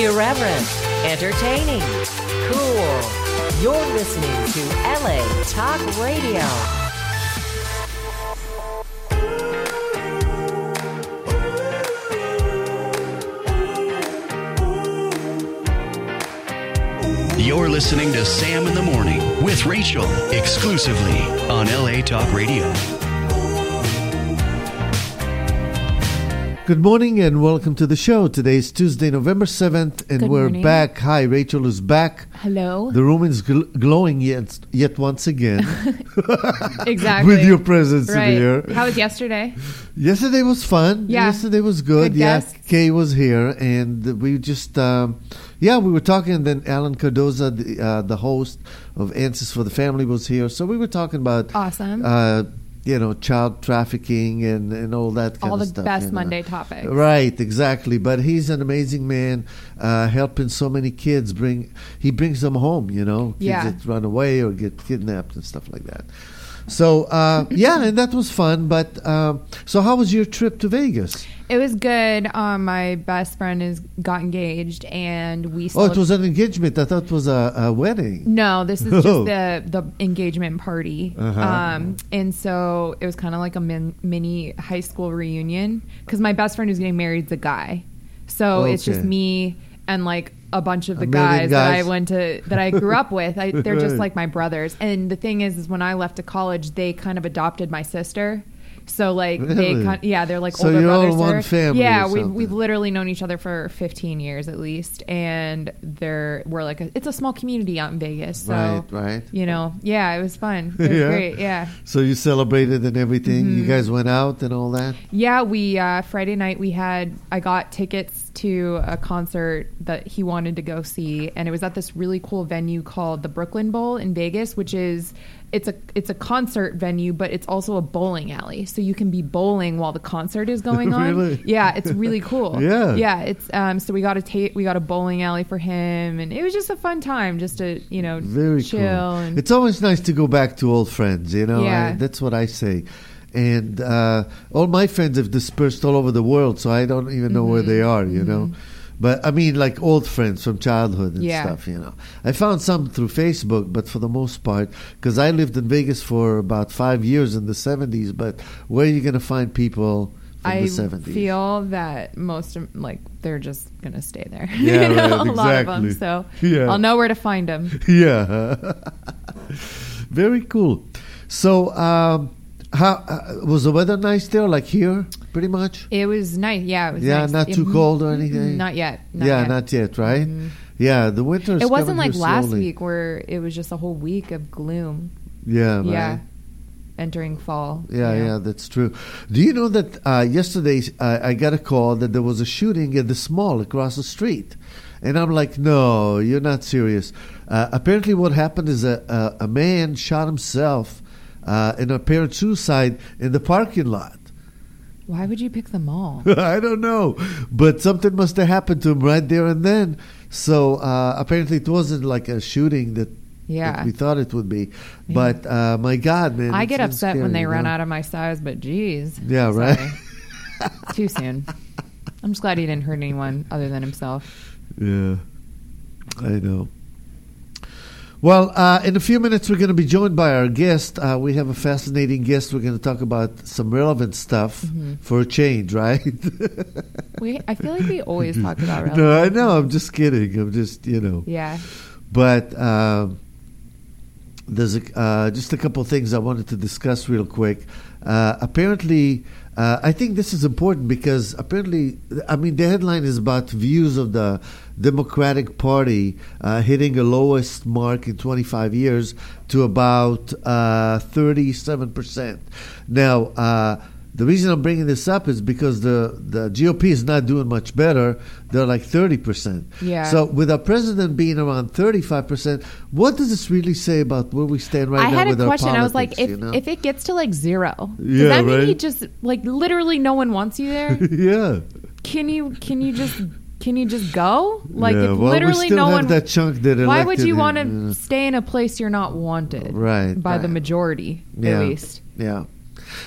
Irreverent, entertaining, cool. You're listening to LA Talk Radio. You're listening to Sam in the Morning with Rachel exclusively on LA Talk Radio. Good morning and welcome to the show. Today is Tuesday, November 7th, and Good we're morning. back. Hi, Rachel is back. Hello. The room is gl- glowing yet, yet once again exactly. with your presence in here. How was yesterday? Yesterday was fun. Yeah. Yesterday was good. Good yeah, guests. Kay was here, and we just, um, yeah, we were talking. And then Alan Cardoza, the, uh, the host of Answers for the Family, was here. So we were talking about, Awesome. uh, you know, child trafficking and, and all that kind All of the stuff. best you know. Monday topics. Right, exactly. But he's an amazing man, uh, helping so many kids. Bring he brings them home. You know, kids Yeah. that run away or get kidnapped and stuff like that. So uh, yeah, and that was fun. But um, so, how was your trip to Vegas? It was good. Um, my best friend is got engaged, and we. Oh, it was an engagement. I thought it was a, a wedding. No, this is just the the engagement party. Uh-huh. Um, and so it was kind of like a min, mini high school reunion because my best friend who's getting married is a guy. So it's just me and like a bunch of the million guys, that I went to that I grew up with. I, they're just like my brothers. And the thing is, is when I left to college, they kind of adopted my sister. So like Really? they, kind, yeah, they're like So older brothers. one family Yeah, we we've literally known each other for 15 years at least, and they're we're like a, it's a small community out in Vegas. So Right, right. you know, yeah, it was fun. It was Yeah. great. Yeah, So you celebrated and everything. Mm-hmm. You guys went out and all that. yeah. We uh, Friday night we had I got tickets to a concert that he wanted to go see, and it was at this really cool venue called the Brooklyn Bowl in Vegas, which is it's a it's a concert venue, but it's also a bowling alley, so you can be bowling while the concert is going on. Really? Yeah, it's really cool. Yeah. yeah. It's um. So we got a ta- we got a bowling alley for him, and it was just a fun time, just to you know Very chill cool. and It's always nice to go back to old friends, you know. Yeah. I, that's what I say. And uh, all my friends have dispersed all over the world, so I don't even know where Mm-hmm. they are, you know. But I mean, like old friends from childhood and Yeah. stuff, you know. I found some through Facebook, but for the most part, because I lived in Vegas for about five years in the 70s, but where are you going to find people from I the 70s? feel that most of like they're just gonna stay there. Yeah, you know, right, a lot of them. exactly. So Yeah. I'll know where to find them. yeah. Very cool. So, um, how uh, was the weather nice there? Like here, pretty much. It was nice. Yeah, it was Yeah, nice. not too cold or anything? Not yet. Not yeah, yet. Mm-hmm. not yet, right? Yeah, the winter. It wasn't like last slowly. week where it was just a whole week of gloom. Yeah, right. Yeah, entering fall. Yeah, you know. yeah, that's true. Do you know that uh, yesterday uh, I got a call that there was a shooting at this mall across the street? And I'm like, no, you're not serious. Uh, apparently, what happened is a, a, a man shot himself uh, in apparent suicide in the parking lot. Why would you pick the mall? I don't know, but something must have happened to him right there and then. So uh, apparently, it wasn't like a shooting that, Yeah. we thought it would be. But uh, my God, man, I get upset when they you run know? out of my size, but geez. Yeah, right. Too soon. I'm just glad he didn't hurt anyone other than himself. Yeah, I know. Well, uh, in a few minutes, we're going to be joined by our guest. Uh, we have a fascinating guest. We're going to talk about some relevant stuff Mm-hmm. for a change, right? We, I feel like we always talk about relevant. no, I know. I'm just kidding. I'm just, you know. Yeah. But um, there's a, uh, just a couple of things I wanted to discuss real quick. Uh, apparently, uh, I think this is important because apparently, I mean, the headline is about views of the Democratic Party uh, hitting a lowest mark in 25 years to about uh, 37%. Now, uh, the reason I'm bringing this up is because the, the GOP is not doing much better. They're like 30%. Yeah. So with our president being around 35%, what does this really say about where we stand right I now had a with our question. I was like, if you know? if it gets to like zero, does Yeah, that mean he just like literally no one wants you there? yeah. can you can you just can you just go? Like yeah. if well, literally no one. that chunk that why would you want to stay in a place you're not wanted? Right, By the majority, Yeah. at least. Yeah.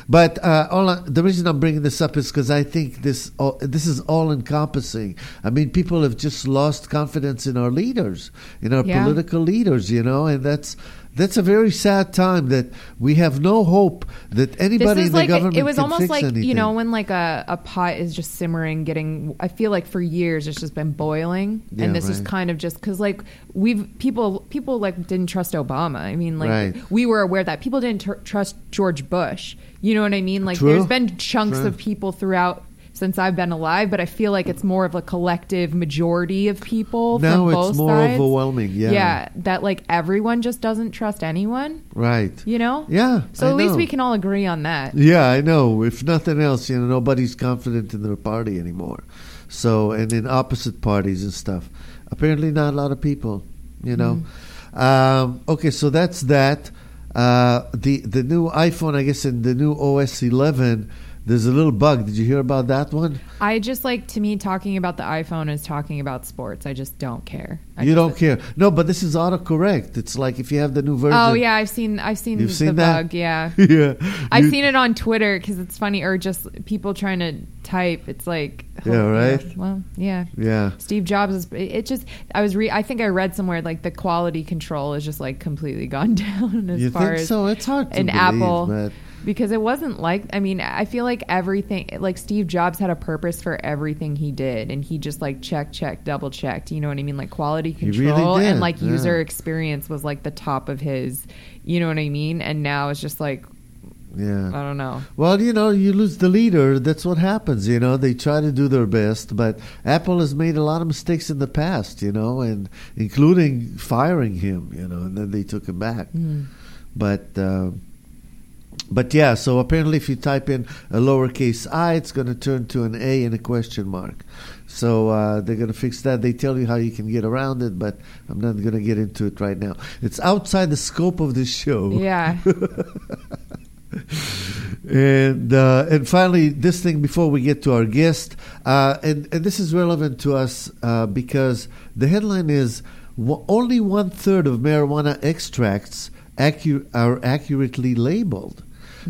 But uh, all I, the reason I'm bringing this up is because I think this all, this is all encompassing. I mean, people have just lost confidence in our leaders, in our Yeah. political leaders, you know, and that's that's a very sad time that we have no hope that anybody in the like government it was almost fix like anything. you know when like a, a pot is just simmering getting i feel like for years it's just been boiling Yeah, and this is kind of just because like we've people people like didn't trust obama i mean like Right. we were aware that people didn't tr- trust george bush you know what i mean like True. there's been chunks True. of people throughout since I've been alive, but I feel like it's more of a collective majority of people. Now from it's more sides. overwhelming, yeah. yeah, that like everyone just doesn't trust anyone. right? You know, Yeah, So I at least know. we can all agree on that. Yeah, I know. If nothing else, you know, nobody's confident in their party anymore. So, and in opposite parties and stuff. Apparently, not a lot of people. You know. Um, okay, so that's that. Uh, the the new iPhone, I guess, in the new OS 11, there's a little bug. Did you hear about that one? I just like to me talking about the iPhone is talking about sports. I just don't care. I you don't care. No, but this is autocorrect. It's like if you have the new version. Oh yeah, I've seen I've seen You've the seen that? bug. Yeah, yeah. I've You- seen it on Twitter because it's funny, or just people trying to type. It's like oh, Yeah, oh, right? Well, yeah. Yeah. Steve Jobs is. It just. I was. Re, I think I read somewhere like the quality control is just like completely gone down as You far think as so? It's hard to an believe, Apple because it wasn't like. I mean, I feel like everything. Like Steve Jobs had a purpose for everything he did, and he just like check, check, double checked. You know what I mean? Like quality He really control and like yeah. user experience was like the top of his. You know what I mean? And now it's just like Yeah. I don't know. Well, you know, you lose the leader. That's what happens. You know, they try to do their best, but Apple has made a lot of mistakes in the past. You know, and including firing him. You know, and then they took him back. But. Uh, but yeah, so apparently, if you type in a lowercase i, it's going to turn to an a and a question mark. So uh, they're going to fix that. They tell you how you can get around it, but I'm not going to get into it right now. It's outside the scope of this show. Yeah. And uh, and finally, this thing before we get to our guest, uh, and and this is relevant to us uh, because the headline is w- only one third of marijuana extracts accu- are accurately labeled.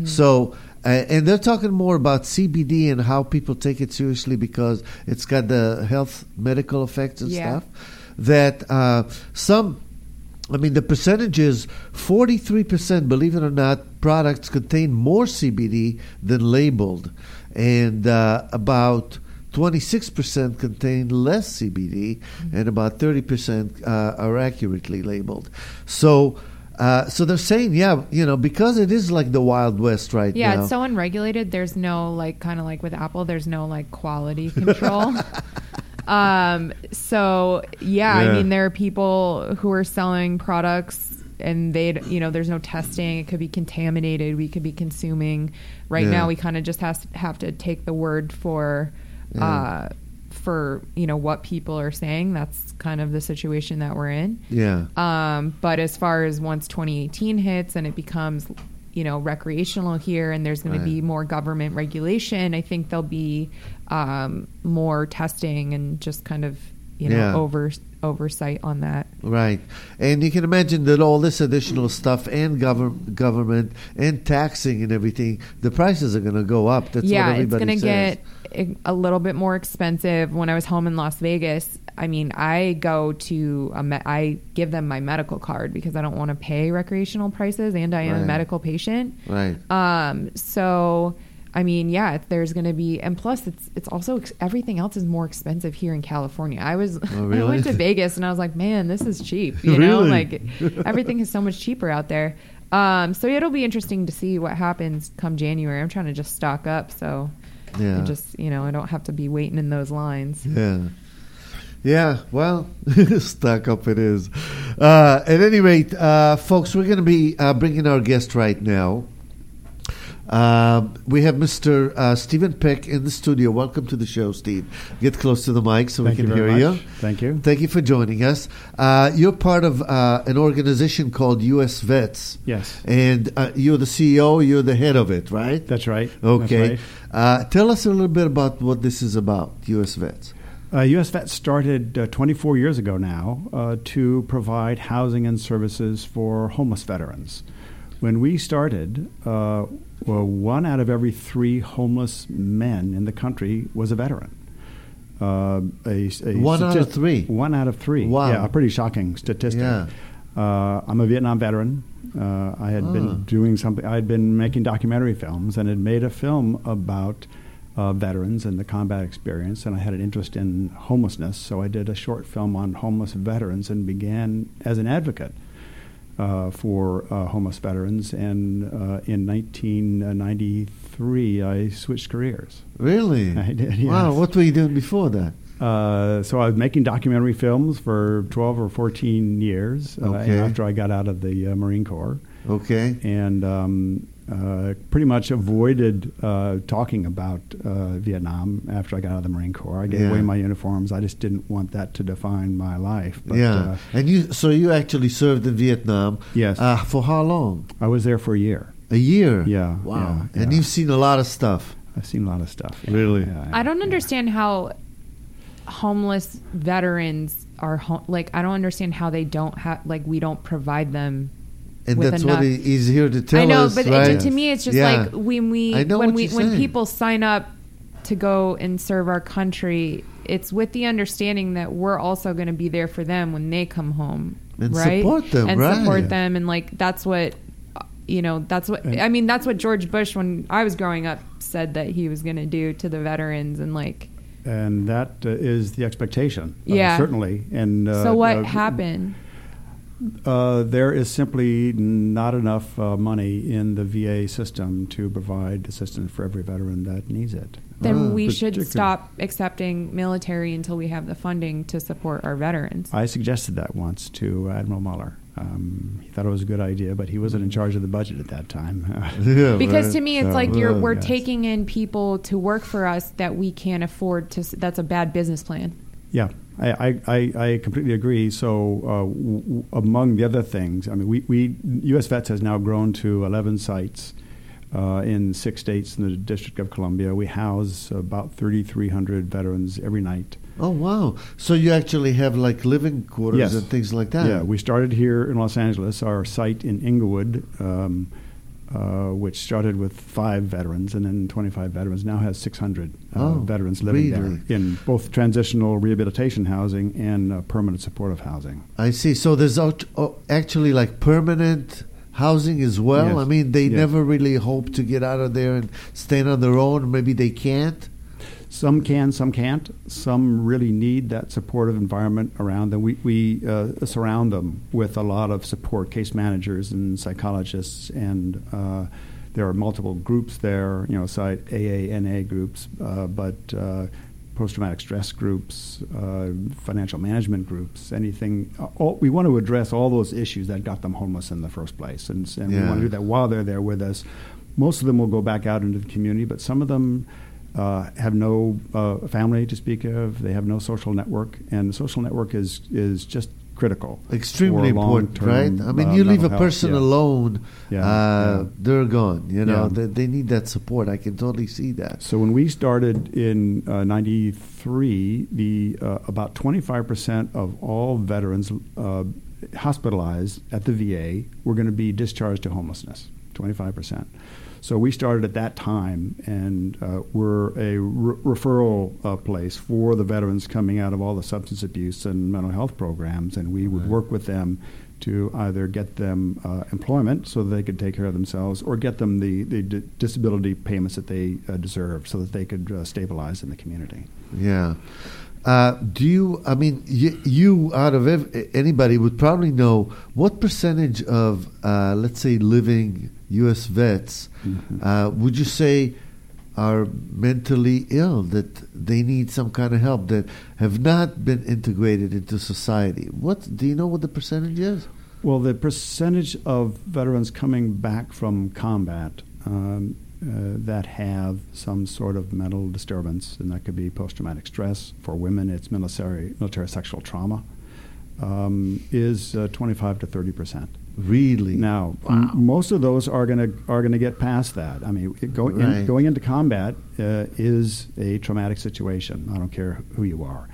So. Uh, and they're talking more about CBD and how people take it seriously because it's got the health medical effects and Yeah. stuff. That uh, some I mean, the percentage is 43%, believe it or not, products contain more CBD than labeled. And uh, about 26% contain less CBD, and about 30% uh, are accurately labeled. So, uh, so they're saying, yeah, you know, because it is like the Wild West right Yeah, now. it's so unregulated. There's no like kind of like with Apple. There's no like quality control. um. So yeah, Yeah. I mean there are people who are selling products and they you know there's no testing. It could be contaminated. We could be consuming. Right Yeah. now, we kind of just has have to take the word for. Yeah. Uh, for you know what people are saying, that's kind of the situation that we're in. yeah. Um, but as far as once 2018 hits and it becomes, you know, recreational here, and there's going Right. to be more government regulation, I think there'll be um, more testing and just kind of, you know, Yeah. over oversight on that. Right, and you can imagine that all this additional stuff and govern, government and taxing and everything, the prices are going to go up. That's yeah, what it's going to get a- little bit more expensive. When I was home in Las Vegas, I mean, I go to a me- I give them my medical card because I don't want to pay recreational prices, and I am Right. a medical patient. right. Um, so I mean, yeah, there's going to be, and plus, it's it's also everything else is more expensive here in California. I was Oh, I went to Vegas and I was like, man, this is cheap. You know, Really? like everything is so much cheaper out there. Um, so it'll be interesting to see what happens come January. I'm trying to just stock up, so Yeah. I just you know I don't have to be waiting in those lines. Yeah. Yeah, well, stuck up it is. Uh, at any rate, uh, folks, we're going to be uh, bringing our guest right now. Um, we have Mr. Uh, Stephen Peck in the studio. Welcome to the show, Steve. Get close to the mic so Thank we can hear much. you. Thank you. Thank you for joining us. Uh, you're part of uh, an organization called U.S. Vets. Yes. And uh, you're the CEO, you're the head of it, right? That's right. Okay. That's Uh, tell us a little bit about what this is about, U.S. Vets. Uh, U.S. Vet started uh, 24 years ago now uh, to provide housing and services for homeless veterans. When we started, uh, well, one out of every three homeless men in the country was a veteran. Uh, a, a One out of three? One out of three. Wow. Yeah, a pretty shocking statistic. Yeah. Uh, I'm a Vietnam veteran. Uh, I had Ah. been doing something. I had been making documentary films and had made a film about uh, veterans and the combat experience. And I had an interest in homelessness, so I did a short film on homeless veterans and began as an advocate uh, for uh, homeless veterans. And uh, in 1993, I switched careers. Really? I did, Wow. What were you doing before that? Uh, so I was making documentary films for 12 or 14 years uh, Okay. after I got out of the uh, Marine Corps, Okay. and um, uh, pretty much avoided uh, talking about uh, Vietnam after I got out of the Marine Corps. I gave Yeah. away my uniforms. I just didn't want that to define my life. But, yeah. uh, and you, so you actually served in Vietnam. Yes. Uh, for how long? I was there for a year. A year. Yeah, Wow. yeah, And yeah. you've seen a lot of stuff. I've seen a lot of stuff. yeah. Really? Yeah, I don't yeah. understand how homeless veterans are home. Like, I don't understand how they don't have, like, we don't provide them. And with that's enough. what he, he's here to tell us. I know, us. but right? it, to me, it's just Yeah. like when we, I know when what we, you're when saying. people sign up to go and serve our country, it's with the understanding that we're also going to be there for them when they come home, And right? support them, and right. support them, and like that's what. You know, that's what And- I mean. That's what George Bush, when I was growing up, said that he was going to do to the veterans, and like, And that uh, is the expectation. uh, Yeah. certainly. And uh, so what uh, happened? Uh, there is simply not enough uh, money in the VA system to provide assistance for every veteran that needs it. Then Ah, we should stop accepting military until we have the funding to support our veterans. I suggested that once to Admiral Mueller. Um, he thought it was a good idea, but he wasn't in charge of the budget at that time. Yeah, because right. to me, it's So, like you're uh, we're yes. taking in people to work for us that we can't afford to. That's a bad business plan. Yeah, I, I, I, completely agree. So, uh, w- w- among the other things, I mean, we, we U.S. Vets has now grown to 11 sites uh, in six states in the District of Columbia. We house about 3,300 veterans every night. Oh wow! So you actually have like living quarters Yes. and things like that. Yeah, we started here in Los Angeles. Our site in Inglewood, um, uh, which started with five veterans and then 25 veterans, now has 600 uh, Oh, veterans living really? there in both transitional rehabilitation housing and uh, permanent supportive housing. I see. So there's oh, actually like permanent housing as well. Yes. I mean, they Yes. never really hope to get out of there and stand on their own. Maybe they can't. Some can, some can't. Some really need that supportive environment around them. We, we uh, surround them with a lot of support, case managers and psychologists, and uh, there are multiple groups there, you know, site AANA groups, uh, but uh, post-traumatic stress groups, uh, financial management groups, anything. uh, All, we want to address all those issues that got them homeless in the first place, and, and we want to do that while they're there with us. Most of them will go back out into the community, but some of them uh, have no uh, family to speak of. They have no social network, and the social network is is just critical. Extremely important, right? I mean, uh, you leave a health. person Yeah. alone, Yeah, uh, yeah. they're gone. You know, they, they need that support. I can totally see that. So when we started in uh, '93, the uh, about 25 percent of all veterans uh, hospitalized at the VA were going to be discharged to homelessness. 25 percent. So we started at that time, and uh, we're a re- referral uh, place for the veterans coming out of all the substance abuse and mental health programs, and we would work with them to either get them uh, employment so that they could take care of themselves, or get them the, the d- disability payments that they uh, deserve so that they could uh, stabilize in the community. Yeah. Uh, do you? I mean, you, you out of ev- anybody would probably know what percentage of, uh, let's say, living U.S. vets Mhm. uh, would you say are mentally ill that they need some kind of help that have not been integrated into society? What do you know? What the percentage is? Well, the percentage of veterans coming back from combat um, uh, that have some sort of mental disturbance, and that could be post traumatic stress. For women, it's military, military sexual trauma, um, is uh, 25 to 30 percent. Really? Now, Wow. m- most of those are going to are going to get past that. I mean, it go, Right. in, going into combat uh, is a traumatic situation. I don't care who you are.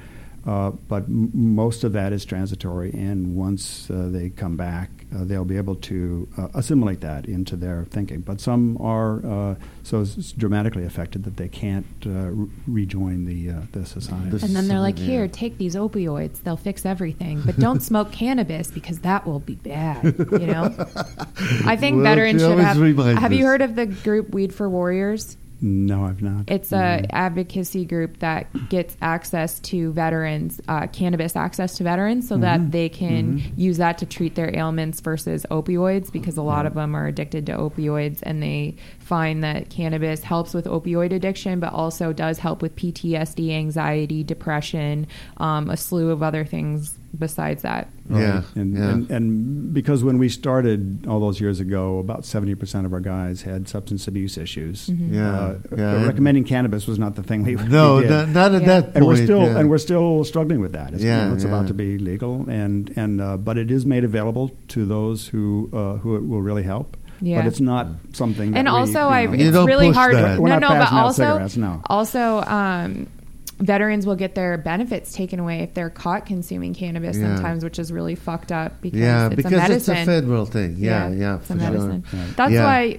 Uh, but m- most of that is transitory, and once uh, they come back, uh, they'll be able to uh, assimilate that into their thinking. But some are uh, so s- dramatically affected that they can't uh, re- rejoin the uh, the society. The And then they're like, Yeah. "Here, take these opioids; they'll fix everything. But don't smoke cannabis because that will be bad." You know. I think Well, veterans should always have. remind Have you heard of the group Weed for Warriors? No, I've not. It's a advocacy group that gets access to veterans, uh, cannabis access to veterans, so that they can use that to treat their ailments versus opioids, because a lot of them are addicted to opioids, and they find that cannabis helps with opioid addiction, but also does help with PTSD, anxiety, depression, um, a slew of other things besides that. Yeah, and, yeah. and and because when we started all those years ago, about seventy percent of our guys had substance abuse issues. Mm-hmm. Yeah, uh, yeah, and- recommending cannabis was not the thing we No, we did. not, not at Yeah. that point. and we're still yeah. and we're still struggling with that. It's, you Yeah, know, it's yeah. about to be legal, and and uh, but it is made available to those who uh, who it will really help. Yeah. But it's not something. That and we, also, you I know, You it's don't really push hard. that. We're no, not no, but also, cigarettes, no. also, um, veterans will get their benefits taken away if they're caught consuming cannabis Yeah. sometimes, which is really fucked up because yeah, it's because a medicine. it's a federal thing. Yeah, yeah, it's a for sure. medicine. Right. That's Yeah. why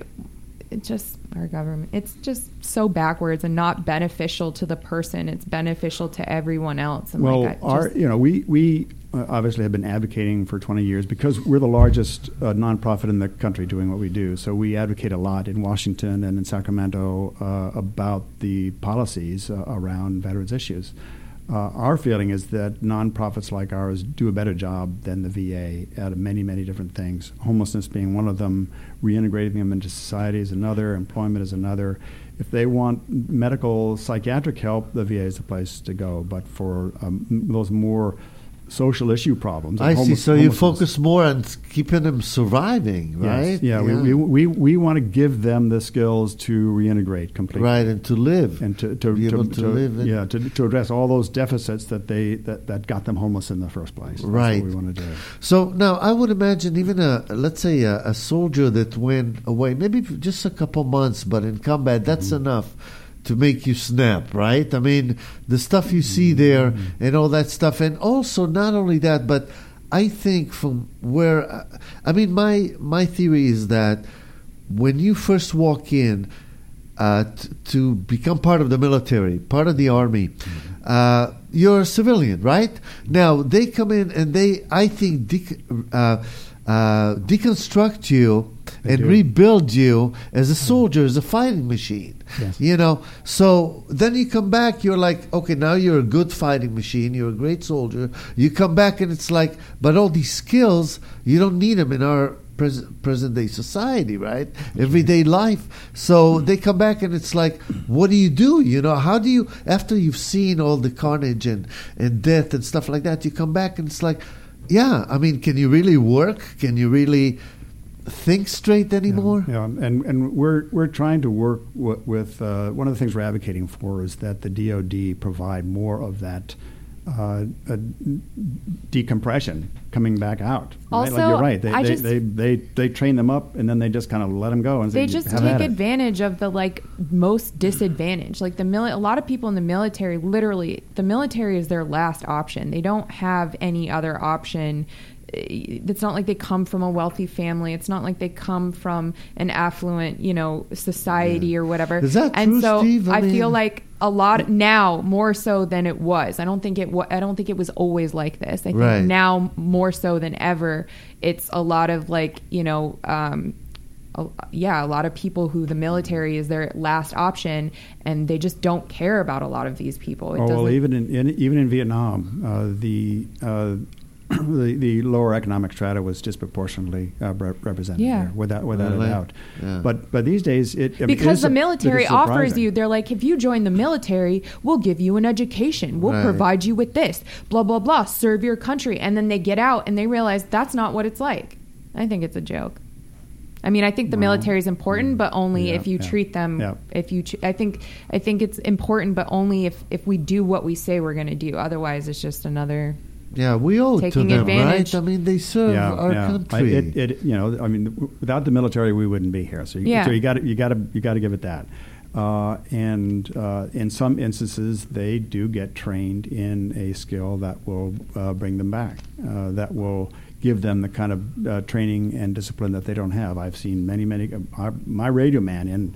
it just our government. It's just so backwards and not beneficial to the person. It's beneficial to everyone else. And Well, like, I our you know we we obviously have been advocating for 20 years because we're the largest uh, nonprofit in the country doing what we do. So we advocate a lot in Washington and in Sacramento uh, about the policies uh, around veterans issues. Uh, our feeling is that nonprofits like ours do a better job than the VA at many, many different things. Homelessness being one of them, reintegrating them into society is another, employment is another. If they want medical, psychiatric help, the VA is the place to go. But for um, those more social issue problems, I see. So you focus more on keeping them surviving, Yes. right? Yeah, We, we, we, we want to give them the skills to reintegrate completely. right, and to live and to, to, be to, able to, live. in- yeah to, to address all those deficits that they that, that got them homeless in the first place. Right. we want to do. So now I would imagine even a let's say a, a soldier that went away, maybe just a couple months, but in combat, that's Mm-hmm. enough to make you snap, right? I mean, the stuff you see there Mm-hmm. and all that stuff, and also not only that, but I think from where I mean, my my theory is that when you first walk in uh, t- to become part of the military, part of the army, uh, you're a civilian, right? Now they come in and they, I think, dec- uh, uh, deconstruct you and do. rebuild you as a soldier, as a fighting machine. Yes. You know, so then you come back, you're like, okay, now you're a good fighting machine, you're a great soldier. You come back and it's like, but all these skills, you don't need them in our pres- present day society, right? Everyday life. So they come back and it's like, what do you do? You know, how do you, after you've seen all the carnage and, and death and stuff like that, you come back and it's like, yeah, I mean, can you really work? Can you really think straight anymore? Yeah, and and we're we're trying to work w- with uh, one of the things we're advocating for is that the DoD provide more of that. Uh, uh, decompression coming back out. right? like Also, you're right. They, I they, just- they, they, they train them up and then they just kind of let them go and they say, just have take at it." advantage of the like most disadvantaged like the mili- a lot of people in the military literally the military is their last option they don't have any other option it's not like they come from a wealthy family it's not like they come from an affluent you know society or whatever Is that and true, so Steve? I I, feel like a lot now more so than it was i don't think it wa- i don't think it was always like this i think Right. now more so than ever it's a lot of like you know um a, yeah, a lot of people who the military is their last option, and they just don't care about a lot of these people. It Oh, well, even in, in even in Vietnam, uh, the, uh, the the lower economic strata was disproportionately uh, re- represented Yeah. there, without without Really? a doubt. Yeah. But but these days, it I mean, it because is the su- it is military offers you, they're like, if you join the military, we'll give you an education, we'll Right. provide you with this, blah blah blah, serve your country, and then they get out and they realize that's not what it's like. I think it's a joke. I mean, I think the Well, military is important, but only yeah, if you yeah, treat them. yeah. If you, ch- I think, I think it's important, but only if if we do what we say we're going to do. Otherwise, it's just another. Yeah, we owe it to them, advantage. right? I mean, they serve our I- country. it, it, you know, I mean, without the military, we wouldn't be here. So, you, Yeah. so you got to you got to you got to give it that. Uh, and uh, in some instances, they do get trained in a skill that will uh, bring them back, uh, that will give them the kind of uh, training and discipline that they don't have. I've seen many, many. Uh, my radio man in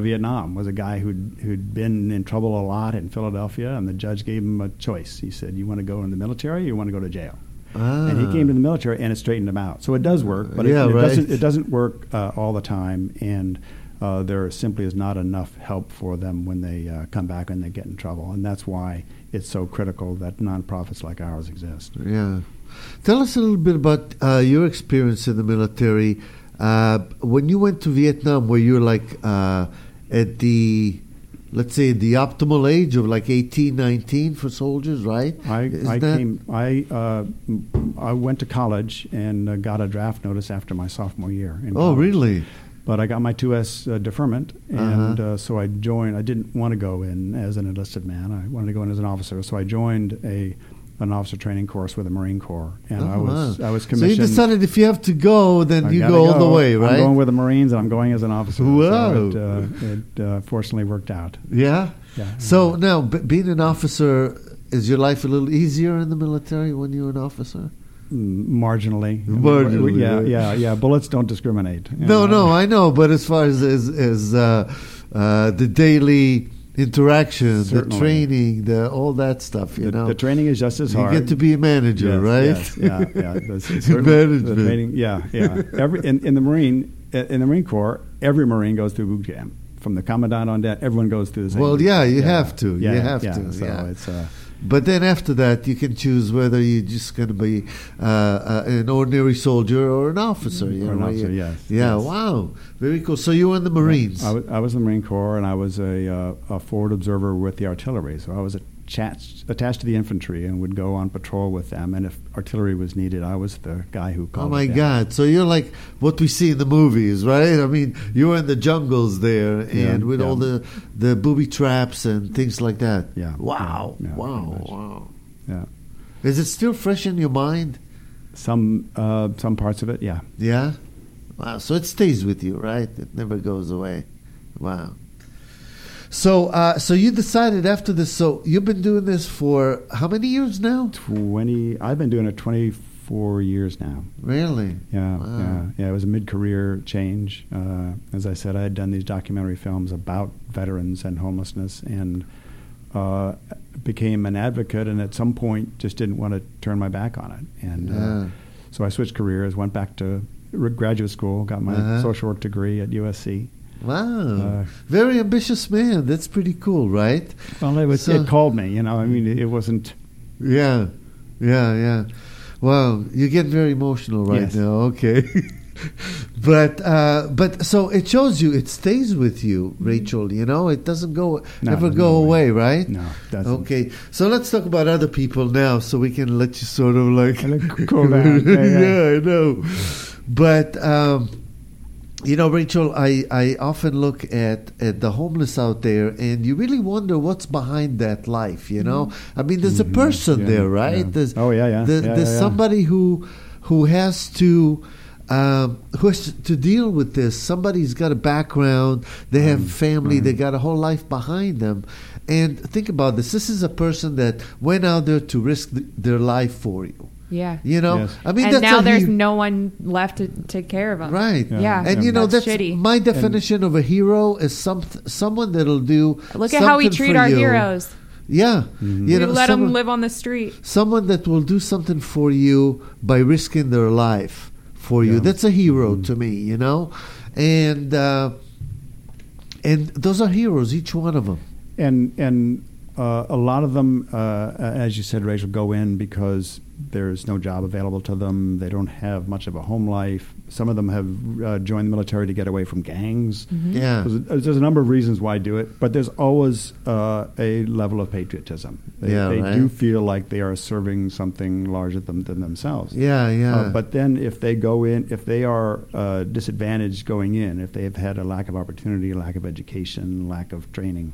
Vietnam was a guy who'd, who'd been in trouble a lot in Philadelphia, and the judge gave him a choice. He said, You want to go in the military or you want to go to jail? Ah. And he came to the military, and it straightened him out. So it does work, but Yeah, it, it right. doesn't. It doesn't work uh, all the time, and uh, there simply is not enough help for them when they uh, come back and they get in trouble, and that's why it's so critical that nonprofits like ours exist. Yeah. Tell us a little bit about uh, your experience in the military. Uh, when you went to Vietnam, were you like uh, at the, let's say, the optimal age of like 18, 19 for soldiers, right? I, I came. I uh, I went to college and uh, got a draft notice after my sophomore year. In Oh, college. really? But I got my 2S uh, deferment, and Uh-huh. uh, so I joined. I didn't want to go in as an enlisted man. I wanted to go in as an officer. So I joined a an officer training course with the Marine Corps, and I Oh, was wow. I was commissioned. So you decided if you have to go, then I you gotta go all the way, right? I'm going with the Marines, and I'm going as an officer. Wow. So it, uh, it uh, fortunately worked out. yeah. Yeah. So now, b- being an officer, is your life a little easier in the military when you're an officer? Mm, Marginally. Marginally, Yeah, yeah, yeah. Bullets don't discriminate. No, know. no, I know, but as far as as, as uh, uh, the daily interaction, the training, the all that stuff, you the, know, the training is just as hard. you get to be a manager, Yes, right? Yes, yeah, yeah. The Management. training- yeah, yeah. Every in, in the Marine in the Marine Corps, every Marine goes through boot camp. From the commandant on down, everyone goes through the same. Well, yeah, you have to. You have yeah. to, So yeah. it's uh, But then after that, you can choose whether you're just going to be uh, uh, an ordinary soldier or an officer. You Or an officer, you- yes, Yeah, yes. wow, very cool. So you were in the Marines. I was, I was in the Marine Corps, and I was a, uh, a forward observer with the artillery. So I was attached, attached to the infantry and would go on patrol with them. And if artillery was needed, I was the guy who called. Oh called. my it down. God! So you're like what we see in the movies, right? I mean, you're in the jungles there, and Yeah, with yeah. all the the booby traps and things like that. Yeah, Wow! yeah, wow! Wow! Yeah, Is it still fresh in your mind? some uh, some parts of it, yeah. Yeah. Wow. So it stays with you, right? It never goes away. Wow. So, uh, so you decided after this. So you've been doing this for how many years now? Twenty. I've been doing it twenty four years now. Really? Yeah, Wow. yeah, yeah. It was a mid-career change. Uh, as I said, I had done these documentary films about veterans and homelessness, and uh, became an advocate. And at some point, just didn't want to turn my back on it. And Yeah. uh, so I switched careers, went back to graduate school, got my Uh-huh. social work degree at USC. Wow. Uh, Very ambitious man. That's pretty cool, right? Well, it was So- it called me. You know, I mean, it, wasn't. Yeah. Yeah. Yeah. Wow. You get very emotional right Yes. now. Okay. but uh, but so it shows you it stays with you, Rachel. You know, it doesn't go No, never no go way. away, right? No, doesn't. Okay, so let's talk about other people now, so we can let you sort of like cool down. Yeah, yeah. I know. But um, you know, Rachel, I, I often look at, at the homeless out there, and you really wonder what's behind that life. You know, I mean, there's a Mhm. person Yeah, there, right? yeah. There's, Oh, yeah, yeah. there- Yeah, there's somebody who who has to. Um, who has to deal with this? Somebody's got a background. They have Mm, family. They got a whole life behind them. And think about this. This is a person that went out there to risk th- their life for you. Yeah. You know, Yes. I mean, and that's now there's he- no one left to take care of them. right. Yeah. Yeah. And you know That's that's, shitty. my definition of a hero is some someone that'll do. Look at how we treat our you. heroes. Yeah, Mhm. you we know, let them live on the street. someone that will do something for you by risking their life for you. That's a hero Mhm. to me, you know, and uh, and those are heroes, each one of them. and and uh, a lot of them, uh, as you said, Rachel, go in because there's no job available to them. They don't have much of a home life. Some of them have uh, joined the military to get away from gangs. Yeah, There's, there's a number of reasons why do it, but there's always uh, a level of patriotism. They, Yeah, they right. do feel like they are serving something larger than, than themselves. yeah, yeah. Uh, but then, if they go in, if they are uh, disadvantaged going in, if they have had a lack of opportunity, lack of education, lack of training,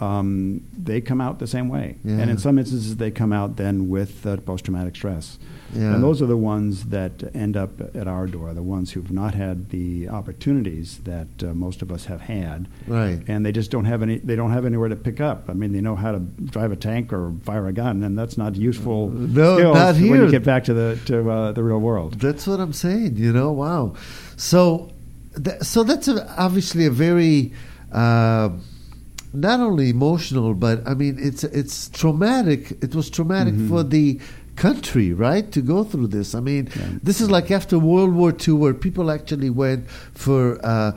um, they come out the same way. Yeah. And in some instances, they come out then with uh, post traumatic stress. Yeah. And those are the ones that end up at our door, the ones who've not had the opportunities that uh, most of us have had. Right. And they just don't have any. They don't have anywhere to pick up. I mean, they know how to drive a tank or fire a gun, and that's not useful No, skills not when you get back to the to uh, the real world. That's what I'm saying. You know, wow. So, th- so that's a, obviously a very uh, not only emotional, but I mean, it's it's traumatic. It was traumatic for the country, right, to go through this. I mean, Yeah. this is like after World War II, where people actually went for. Uh,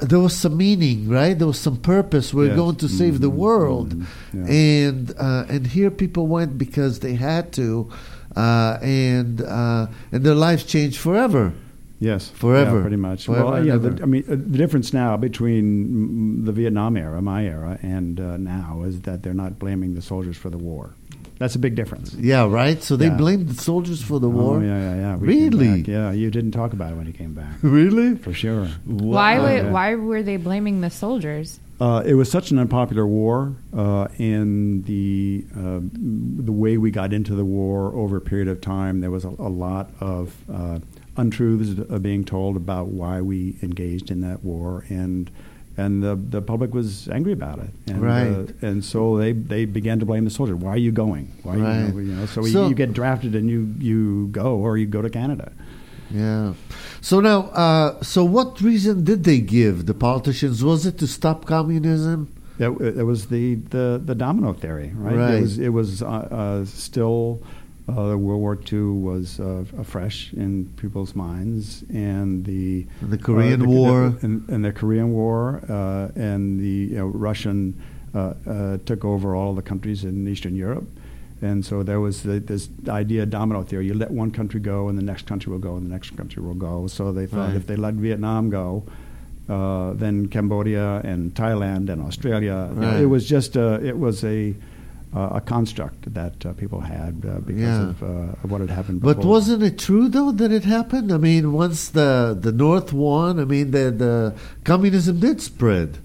there was some meaning, right? There was some purpose. We're Yes. going to save the Mhm. world, Mhm. Yeah. and uh, and here people went because they had to, uh, and uh, and their lives changed forever. Yes, Forever. Yeah, pretty much. Forever well, yeah. The, I mean, uh, the difference now between the Vietnam era, my era, and uh, now is that they're not blaming the soldiers for the war. That's a big difference. Yeah, right. So they Yeah. blamed the soldiers for the war. Oh, yeah, yeah, yeah. We Really? Yeah, you didn't talk about it when you came back. Really? For sure. Why Wow. would, Yeah. why were they blaming the soldiers? Uh, it was such an unpopular war, uh, and the uh, the way we got into the war over a period of time, there was a, a lot of uh, untruths uh, being told about why we engaged in that war, and and the the public was angry about it, and, Right. uh, and so they they began to blame the soldier. Why are you going? Why Right. you, know, you know? So, So- you, you get drafted and you you go, or you go to Canada. Yeah. So now, uh, so what reason did they give the politicians? Was it to stop communism? It, it was the, the, the domino theory, right? Right. It was, it was uh, uh, still uh, World War II was uh, fresh in people's minds, and the the Korean uh, the- War. and, and the Korean War, uh, and the you know, Russian uh, uh, took over all the countries in Eastern Europe. And so there was the, this idea, domino theory. You let one country go, and the next country will go, and the next country will go. So they thought Right. if they let Vietnam go, uh, then Cambodia and Thailand and Australia. Right. it was just a, it was a uh, a construct that uh, people had uh, because Yeah. of, uh, of what had happened. Before. But wasn't it true though that it happened? I mean, once the the North won, I mean, the the communism did spread,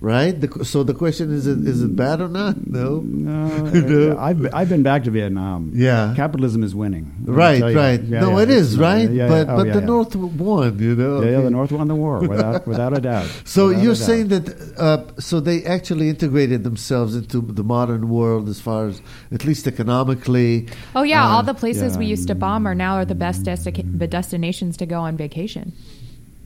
right? The, so the question is, it, is it bad or not? No. No, No. I've I've been back to Vietnam. Yeah. capitalism is winning. Right, right. Yeah, no, yeah. it is right, Yeah, yeah. but Oh, but yeah, the yeah. North won, you know. Yeah, yeah, the North won the war without without a doubt. So Without you're a doubt. saying that uh, so they actually integrated themselves into the modern world as far as at least economically. Oh yeah, Uh, all the places we used to bomb are now are the best desti- destinations to go on vacation.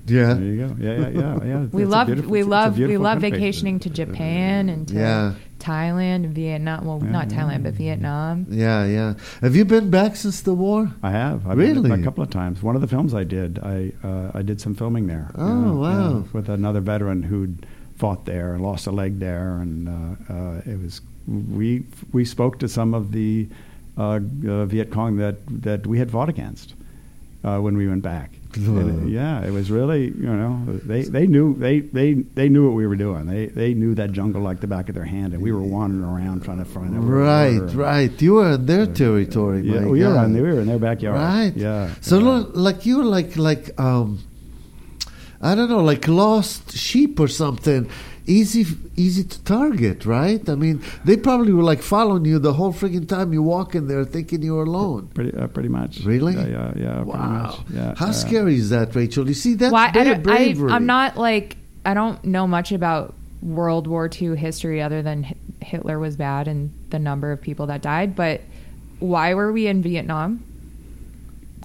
Yeah. There you go. Yeah, yeah, yeah. yeah. We love we love we love country. vacationing to Japan and to Yeah. Thailand and Vietnam. Well, Yeah, not yeah. Thailand, but Vietnam. Yeah, yeah. Have you been back since the war? I have. I've been Really? a couple of times. One of the films I did, I uh, I did some filming there. Oh, Yeah, wow. yeah, with another veteran who'd fought there and lost a leg there, and uh, uh, it was we we spoke to some of the uh, uh, Viet Cong that that we had fought against uh, when we went back. Yeah, it was really you know they, they knew they, they they knew what we were doing. They they knew that jungle like the back of their hand, and we were wandering around trying to find we Right, right. You were in their territory. Yeah, we were God. we were in their backyard. Right. Yeah. So yeah. lo- like you were like like um, I don't know, like lost sheep or something. Easy, easy to target, right? I mean, they probably were like following you the whole freaking time you walk in there, thinking you're alone. Pretty, uh, pretty much. Really? Yeah, yeah, yeah. Pretty Wow. much. Yeah. How yeah. scary is that, Rachel? You see, that's Why I their don't, I, bravery. I'm not like I don't know much about World War II history other than Hitler was bad and the number of people that died. But why were we in Vietnam?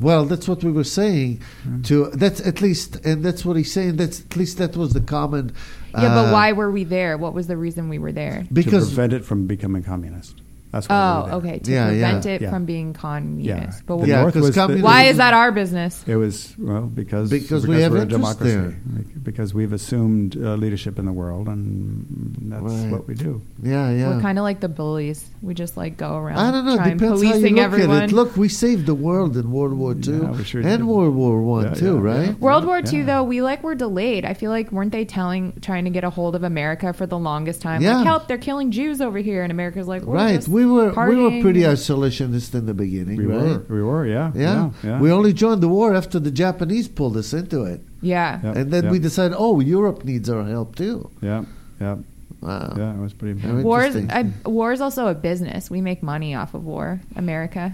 Well, that's what we were saying. Hmm. To that's at least, and that's what he's saying. That's at least that was the common. Yeah, but uh, why were we there? What was the reason we were there? Because to prevent it from becoming communist. That's why Oh, there. okay, to Yeah, prevent yeah. it Yeah. from being communist. But The Yeah, North 'cause was the- communism- why is that our business? It was well because Because we have we're a interest democracy. there. Because we've assumed uh, leadership in the world, and that's Right. what we do. yeah, yeah. We're kind of like the bullies. We just like go around. I don't know. trying Depends how you policing look everyone. at it. Look, we saved the world in World War II Yeah, we sure and did. World War One Yeah, too, yeah, right? yeah. World War II, Yeah. though, we like were delayed. I feel like weren't they telling, trying to get a hold of America for the longest time? Yeah. Like, help, they're killing Jews over here, and America's like, we're Right. just We were we were pretty isolationist in the beginning, We right? were, we were, yeah, Yeah. yeah, yeah. We only joined the war after the Japanese pulled us into it, Yeah. Yeah. and then yeah. we decided, oh, Europe needs our help too. yeah, yeah. Wow. Yeah, it was pretty. Very War is, interesting. I, war is also a business. We make money off of war. America,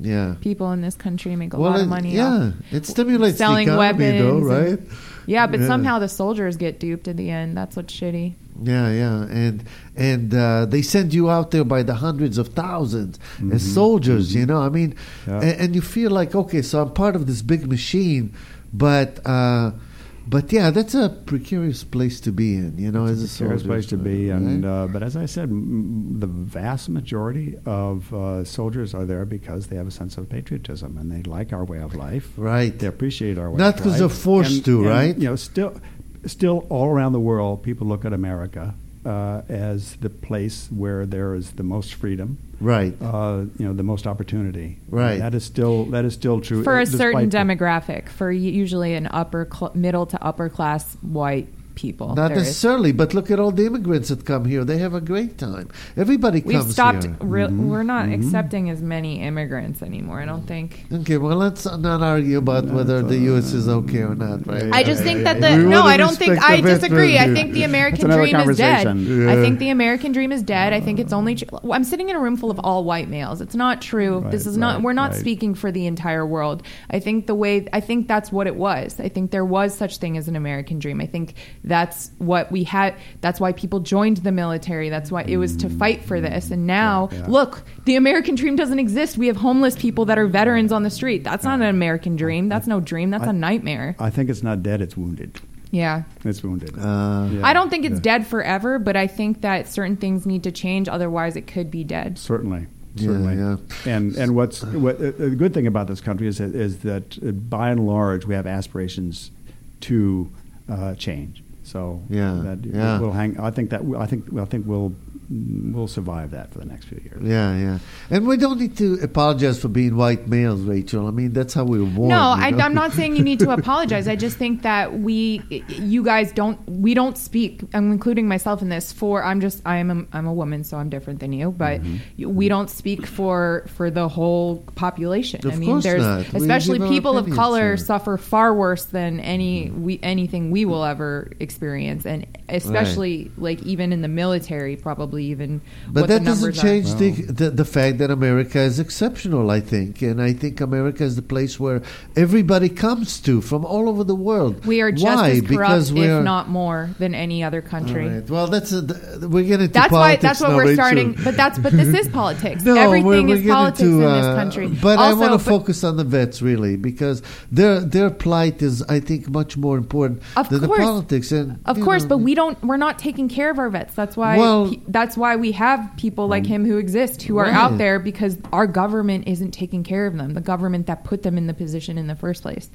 Yeah. people in this country make a well, lot it- of money. yeah, off it stimulates selling the economy, though, weapons right? and- Yeah, but Yeah. somehow the soldiers get duped in the end. That's what's shitty. Yeah, yeah, and and uh, they send you out there by the hundreds of 1000s as soldiers. You know, I mean, Yeah. and, and you feel like okay, so I'm part of this big machine, but uh, but yeah, that's a precarious place to be in. You know, as a Serious soldier, place to be, right? and uh, but as I said, m- the vast majority of uh, soldiers are there because they have a sense of patriotism and they like our way of life. Right. They appreciate our way. Not of 'cause life. they're forced And- to, and, right? You know, still, still all around the world, people look at America uh, as the place where there is the most freedom. right. Uh, you know, the most opportunity. Right. That is still that is still true For a certain despite the- demographic, for usually an upper, cl- middle to upper class white people. Not there is- necessarily, but look at all the immigrants that come here. They have a great time. Everybody We've comes stopped. here. Re- Mm-hmm. We're not accepting as many immigrants anymore. I don't think. Okay, well, let's not argue about whether the U.S. is okay or not, right? I just think that We the no, I don't think I disagree. I think the American dream is dead. conversation. I think the American dream is dead. I think it's only. Tr- I'm sitting in a room full of all white males. It's not true. this Right, is not. we're not right. speaking for the entire world. I think the way. I think that's what it was. I think there was such thing as an American dream. I think that's what we had. That's why people joined the military. That's why it was to fight for this. And now, Yeah, yeah. look, the American dream doesn't exist. We have homeless people that are veterans on the street. That's not an American dream. That's no dream. That's a I- nightmare. I think it's not dead; it's wounded. Yeah. It's wounded. Uh, Yeah. I don't think it's Yeah. dead forever, but I think that certain things need to change. Otherwise, it could be dead. Certainly, Yeah, certainly. yeah. And and what's what, uh, the good thing about this country is that, is that uh, by and large we have aspirations to uh, change. So Yeah, that yeah. we'll hang. I think that I think I think we'll we'll survive that for the next few years. Yeah, yeah. And we don't need to apologize for being white males, Rachel. I mean, that's how we were born. No, I, I'm not saying you need to apologize. I just think that we, you guys don't, we don't speak. I'm including myself in this. For I'm just, I'm a, I'm a woman, so I'm different than you. But Mm-hmm. we don't speak for for the whole population. Of I mean, course there's not. Especially give our people of color sir. suffer far worse than any we anything we will ever experience, and especially like even in the military, probably even. But what that the doesn't numbers are. change the, the the fact that America is exceptional. I think, and I think America is the place where everybody comes to from all over the world. We are just Why? as corrupt, because we're not more, than any other country. right. Well, that's a, th- we're getting into That's why. That's what now, we're Rachel. starting. But that's. But this is politics. No, Everything we're, we're is getting politics to, in uh, this country. But I Also, want to focus on the vets really because their their plight is, I think, much more important Of than course. the politics. And Of course, know, but we don't. We're not taking care of our vets. That's why. Well- pe- that's why we have people like mm. him who exist, who are Right. out there because our government isn't taking care of them. The government that put them in the position in the first place.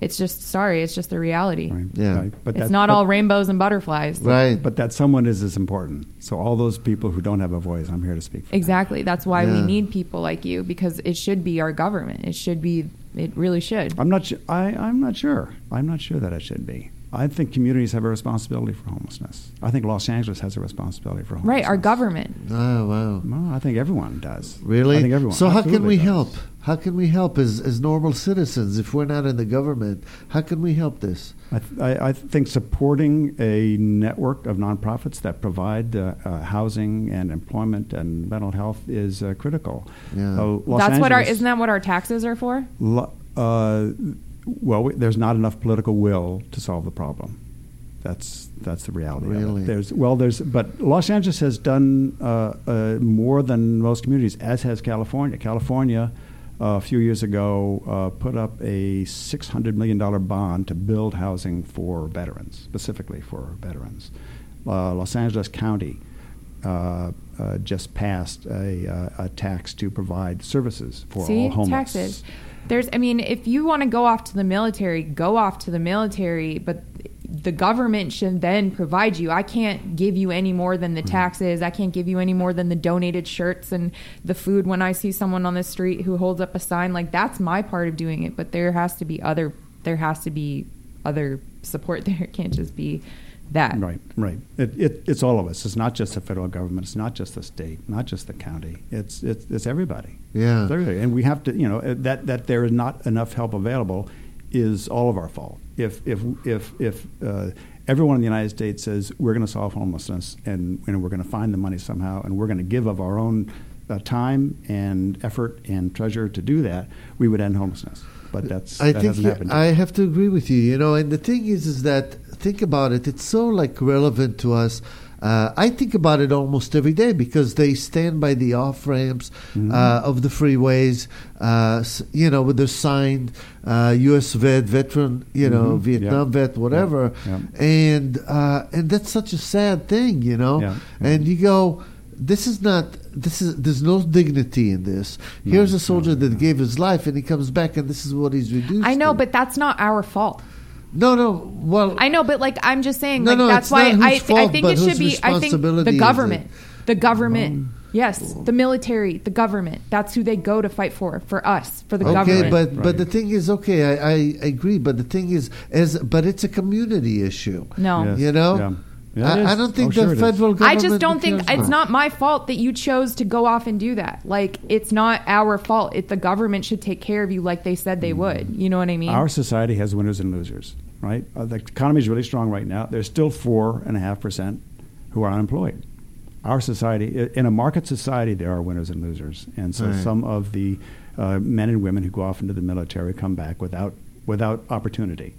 It's just sorry. It's just the reality. Right, Yeah. right. But It's that- not but- all rainbows and butterflies. right. But that someone is as important. So all those people who don't have a voice, I'm here to speak for. them. Exactly. That's why we need people like you because it should be our government. It should be. It really should. I'm not. Su- I, I'm not sure. I'm not sure that it should be. I think communities have a responsibility for homelessness. I think Los Angeles has a responsibility for homelessness. Right. Our government. Oh wow. Well, I think everyone does. Really? I think everyone. So how can we does. help? How can we help as, as normal citizens if we're not in the government? How can we help this? I, th- I, I think supporting a network of nonprofits that provide uh, uh, housing and employment and mental health is uh, critical. Yeah. Uh, Los That's what our. Isn't that what our taxes are for? Lo- uh, well, we, there's not enough political will to solve the problem. That's that's the reality. Really? There's well, there's but Los Angeles has done uh, uh, more than most communities, as has California. California. Uh, a few years ago, uh, put up a $600 million bond to build housing for veterans, specifically for veterans. Uh, Los Angeles County uh, uh, just passed a, uh, a tax to provide services for See, all homeless. taxes. There's, I mean, if you want to go off to the military, go off to the military, but the government should then provide you. I can't give you any more than the taxes. I can't give you any more than the donated shirts and the food when I see someone on the street who holds up a sign. Like that's my part of doing it, but there has to be other there has to be other support there. It can't just be that. Right, right. It, it, it's all of us. It's not just the federal government. It's not just the state. Not just the county. It's it's, it's everybody. Yeah. It's everybody. And we have to, you know, uh, that that there is not enough help available is all of our fault. If if if if uh, everyone in the United States says we're going to solve homelessness and, and we're going to find the money somehow and we're going to give of our own uh, time and effort and treasure to do that, we would end homelessness. But that's I that think hasn't you- happened. I have to agree with you. You know, and the thing is, is that think about it. It's so like relevant to us. Uh, I think about it almost every day because they stand by the off ramps Mm-hmm. uh, of the freeways. Uh, you know, with their signed uh, U.S. vet, veteran, you know, Mhm. Vietnam Yeah. vet, whatever. Yeah. And uh, and that's such a sad thing, you know. Yeah. And you go, this is not. This is there's no dignity in this. Here's a soldier that gave his life, and he comes back, and this is what he's reduced. I know, to. but that's not our fault. No, no. Well, I know, but like I'm just saying, No, like no, that's why I, whose th- I think it should be. I think the government, the government, oh. yes, the military, the government. That's who they go to fight for, for us, for the okay, government. but but Right. the thing is, okay, I, I agree, but the thing is, as but it's a community issue. no, Yes. You know, Yeah. Yeah, I, I don't think Oh, the it is. federal I just don't think cares it's much. not my fault that you chose to go off and do that. Like it's not our fault. It the government should take care of you like they said they would. You know what I mean? Our society has winners and losers, right? Uh, the economy is really strong right now. There's still four and a half percent who are unemployed. Our society, in a market society, there are winners and losers, and so Right. some of the uh, men and women who go off into the military come back without without opportunity,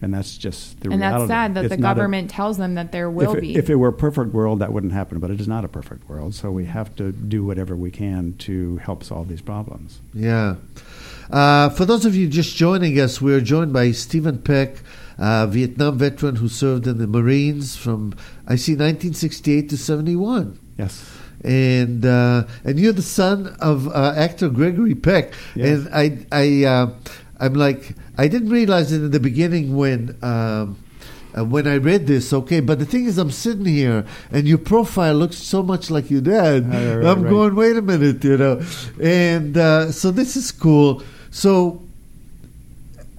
and that's just the and reality. that's sad that It's the not a- government tells them that there will if it, be. If it were a perfect world, that wouldn't happen, but it is not a perfect world. So we have to do whatever we can to help solve these problems. Yeah. Uh, for those of you just joining us, we're joined by Stephen Peck, uh, Vietnam veteran who served in the Marines from I see 1968 to 71. Yes. and uh, and you're the son of uh, actor Gregory Peck. Yes. And I I uh, I'm like I didn't realize it in the beginning when. Um, uh, when I read this, okay, but the thing is, I'm sitting here, and your profile looks so much like your dad. Uh, right, I'm right. going, wait a minute, you know, and uh, so this is cool. So,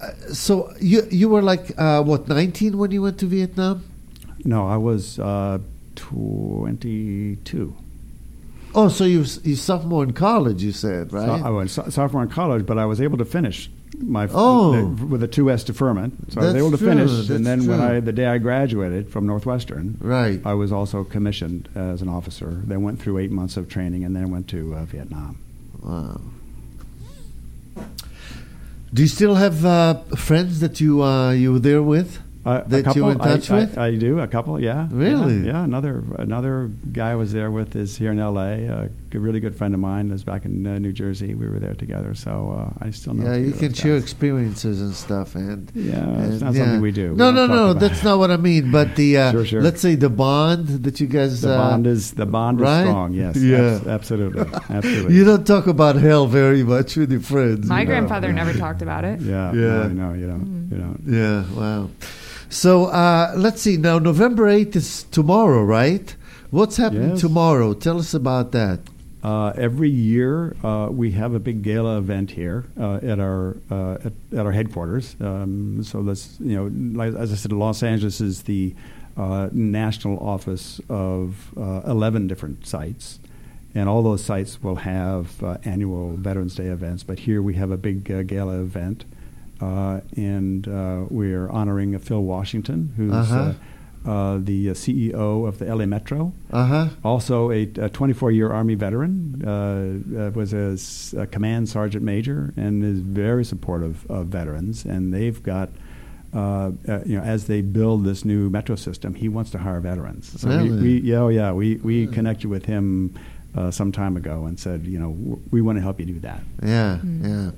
uh, so you you were like uh, what 19 when you went to Vietnam? No, I was uh, 22. Oh, so you you sophomore in college, you said, right? So I was sophomore in college, but I was able to finish my Oh. with a two S deferment. So I was able to true, finish, and then when. I the day I graduated from Northwestern, Right. I was also commissioned as an officer. Then went through eight months of training, and then went to uh, Vietnam. Wow. Do you still have uh, friends that you uh, you were there with? Uh, That a couple, you're in touch I, with? I, I do a couple, yeah. Really? Yeah, yeah, Another another guy I was there with is here in L.A. A really good friend of mine is back in uh, New Jersey. We were there together, so uh, I still know. Yeah, you can share guys. experiences and stuff, and Yeah, and, it's not something we do. No, don't no, no. That's it. not what I mean. But the uh, Sure, sure. let's say the bond that you guys The uh, bond is the bond right? is strong. Yes, Yeah. abs- absolutely, absolutely. You don't talk about hell very much with your friends. My you know? grandfather never talked about it. yeah, Yeah. No, no, you don't. Mm. You don't. Yeah. Wow. So uh, let's see. Now, November eighth is tomorrow, right? What's happening Yes. tomorrow? Tell us about that. Uh, every year, uh, we have a big gala event here uh, at our uh, at, at our headquarters. Um, so that's you know, as I said, Los Angeles is the uh, national office of uh, eleven different sites, and all those sites will have uh, annual Veterans Day events. But here we have a big uh, gala event, uh, and uh, we're honoring uh, Phil Washington, who's Uh-huh. uh, uh, the uh, CEO of the LA Metro. Uh huh. Also, a 24 year Army veteran, uh, uh, was a, s- a command sergeant major and is very supportive of veterans. And they've got, uh, uh, you know, as they build this new metro system, he wants to hire veterans. So Really? we, we, yeah, oh, yeah, we, we connected with him uh, some time ago and said, you know, w- we want to help you do that. Yeah, yeah.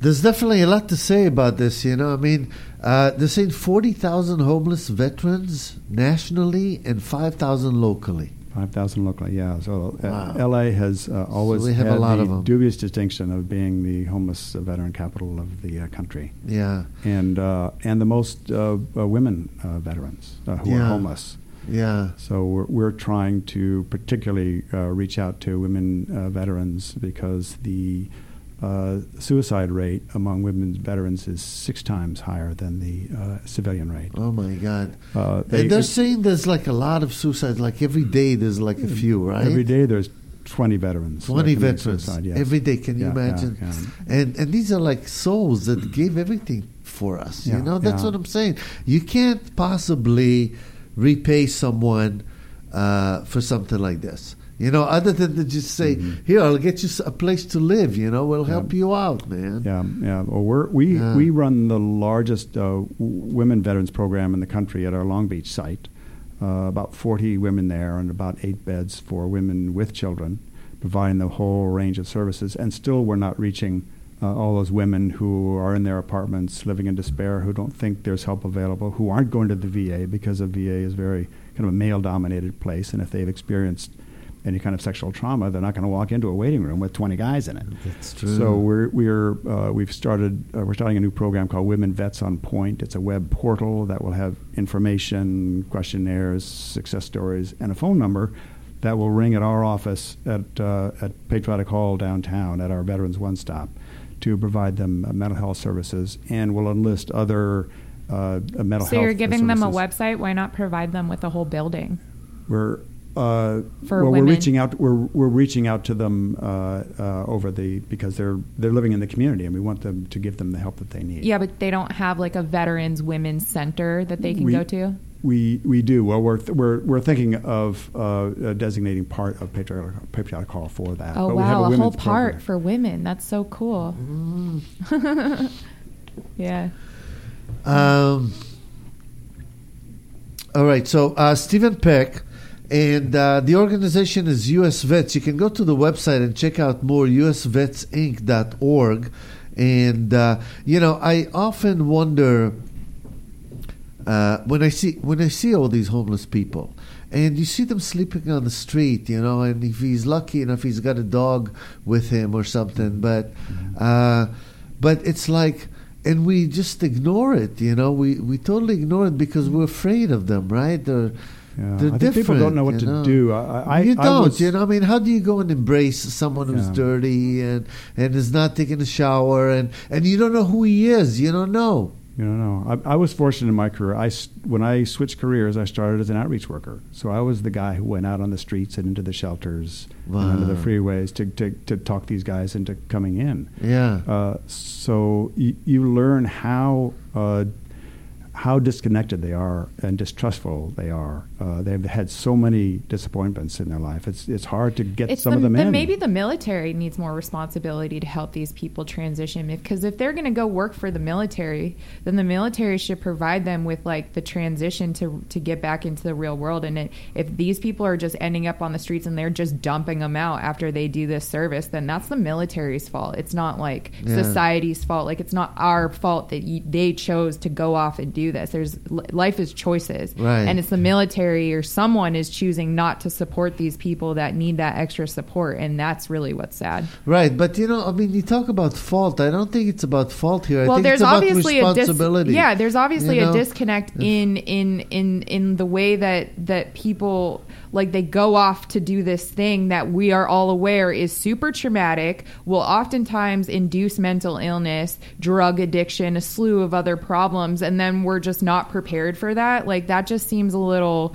There's definitely a lot to say about this, you know. I mean, uh, they're saying 40,000 homeless veterans nationally and 5,000 locally. 5,000 locally, yeah. So uh, Wow. LA has uh, always we have a had lot the dubious distinction of being the homeless uh, veteran capital of the uh, country. Yeah, and uh, and the most uh, uh, women uh, veterans uh, who Yeah. are homeless. yeah. So we're, we're trying to particularly uh, reach out to women uh, veterans because the uh, suicide rate among women veterans is six times higher than the uh, civilian rate. Oh my God. Uh, and they're saying there's like a lot of suicides. Like every day, there's like a few, right? every day there's 20 veterans. 20 veterans suicide, yes. every day. Can you Yeah, yeah, imagine? yeah. And and these are like souls that gave everything for us. Yeah, you know, that's what I'm saying. You can't possibly repay someone uh, for something like this. You know, other than to just say, "Here, I'll get you a place to live." You know, we'll help you out, man. Yeah, yeah. Well, we're, we Yeah. we run the largest uh, women veterans program in the country at our Long Beach site. Uh, about 40 women there, and about eight beds for women with children, providing the whole range of services. And still, we're not reaching uh, all those women who are in their apartments, living in despair, who don't think there's help available, who aren't going to the VA because the VA is very kind of a male-dominated place, and if they've experienced any kind of sexual trauma, they're not going to walk into a waiting room with 20 guys in it. That's true. So we're we're uh, we've started uh, we're starting a new program called Women Vets on Point. It's a web portal that will have information, questionnaires, success stories, and a phone number that will ring at our office at uh, at Patriotic Hall downtown at our Veterans One Stop to provide them uh, mental health services, and will enlist other uh, mental So health. you're giving them a website. Why not provide them with a whole building? We're uh, For well, we're reaching out. We're we're reaching out to them uh, uh, over the because they're they're living in the community, and we want them to give them the help that they need. Yeah, but they don't have like a veterans women's center that they can We- go to. We we do well. We're th- we're we're thinking of uh, designating part of patriotic, patriotic hall for that. Oh But we have wow, a, whole women's part program. for women. That's so cool. yeah. Um, all right. So uh, Stephen Peck, and uh, the organization is US Vets. You can go to the website and check out more usvetsinc.org. And uh, you know, I often wonder uh, when I see when I see all these homeless people. And you see them sleeping on the street, you know, and if he's lucky enough, he's got a dog with him or something. But, uh, but it's like, and we just ignore it, you know. We we totally ignore it because we're afraid of them, right? They're Yeah, they're I think people don't know what different, to do. I, I, you don't, was- you know. I mean, how do you go and embrace someone who's Yeah. dirty and and is not taking a shower and and you don't know who he is? You don't know. You don't know. I, I was fortunate in my career. I when I switched careers, I started as an outreach worker. So I was the guy who went out on the streets and into the shelters and under the freeways to, to, to talk these guys into coming in. Yeah. Uh, so you, you learn how uh, how disconnected they are and distrustful they are. Uh, they've had so many disappointments in their life. It's it's hard to get It's some the, of them then in. maybe the military needs more responsibility to help these people transition because if they're going to go work for the military then the military should provide them with like the transition to to get back into the real world and it, if these people are just ending up on the streets and they're just dumping them out after they do this service then that's the military's fault it's not like Yeah. society's fault like it's not our fault that you, they chose to go off and do this there's life is choices Right. and it's the military or someone is choosing not to support these people that need that extra support and that's really what's sad Right, but you know, I mean, you talk about fault. I don't think it's about fault here. I well think there's it's about obviously a dis- yeah there's obviously You know? a disconnect in in in in the way that that people like they go off to do this thing that we are all aware is super traumatic will oftentimes induce mental illness drug addiction a slew of other problems and then we're just not prepared for that like that just seems a little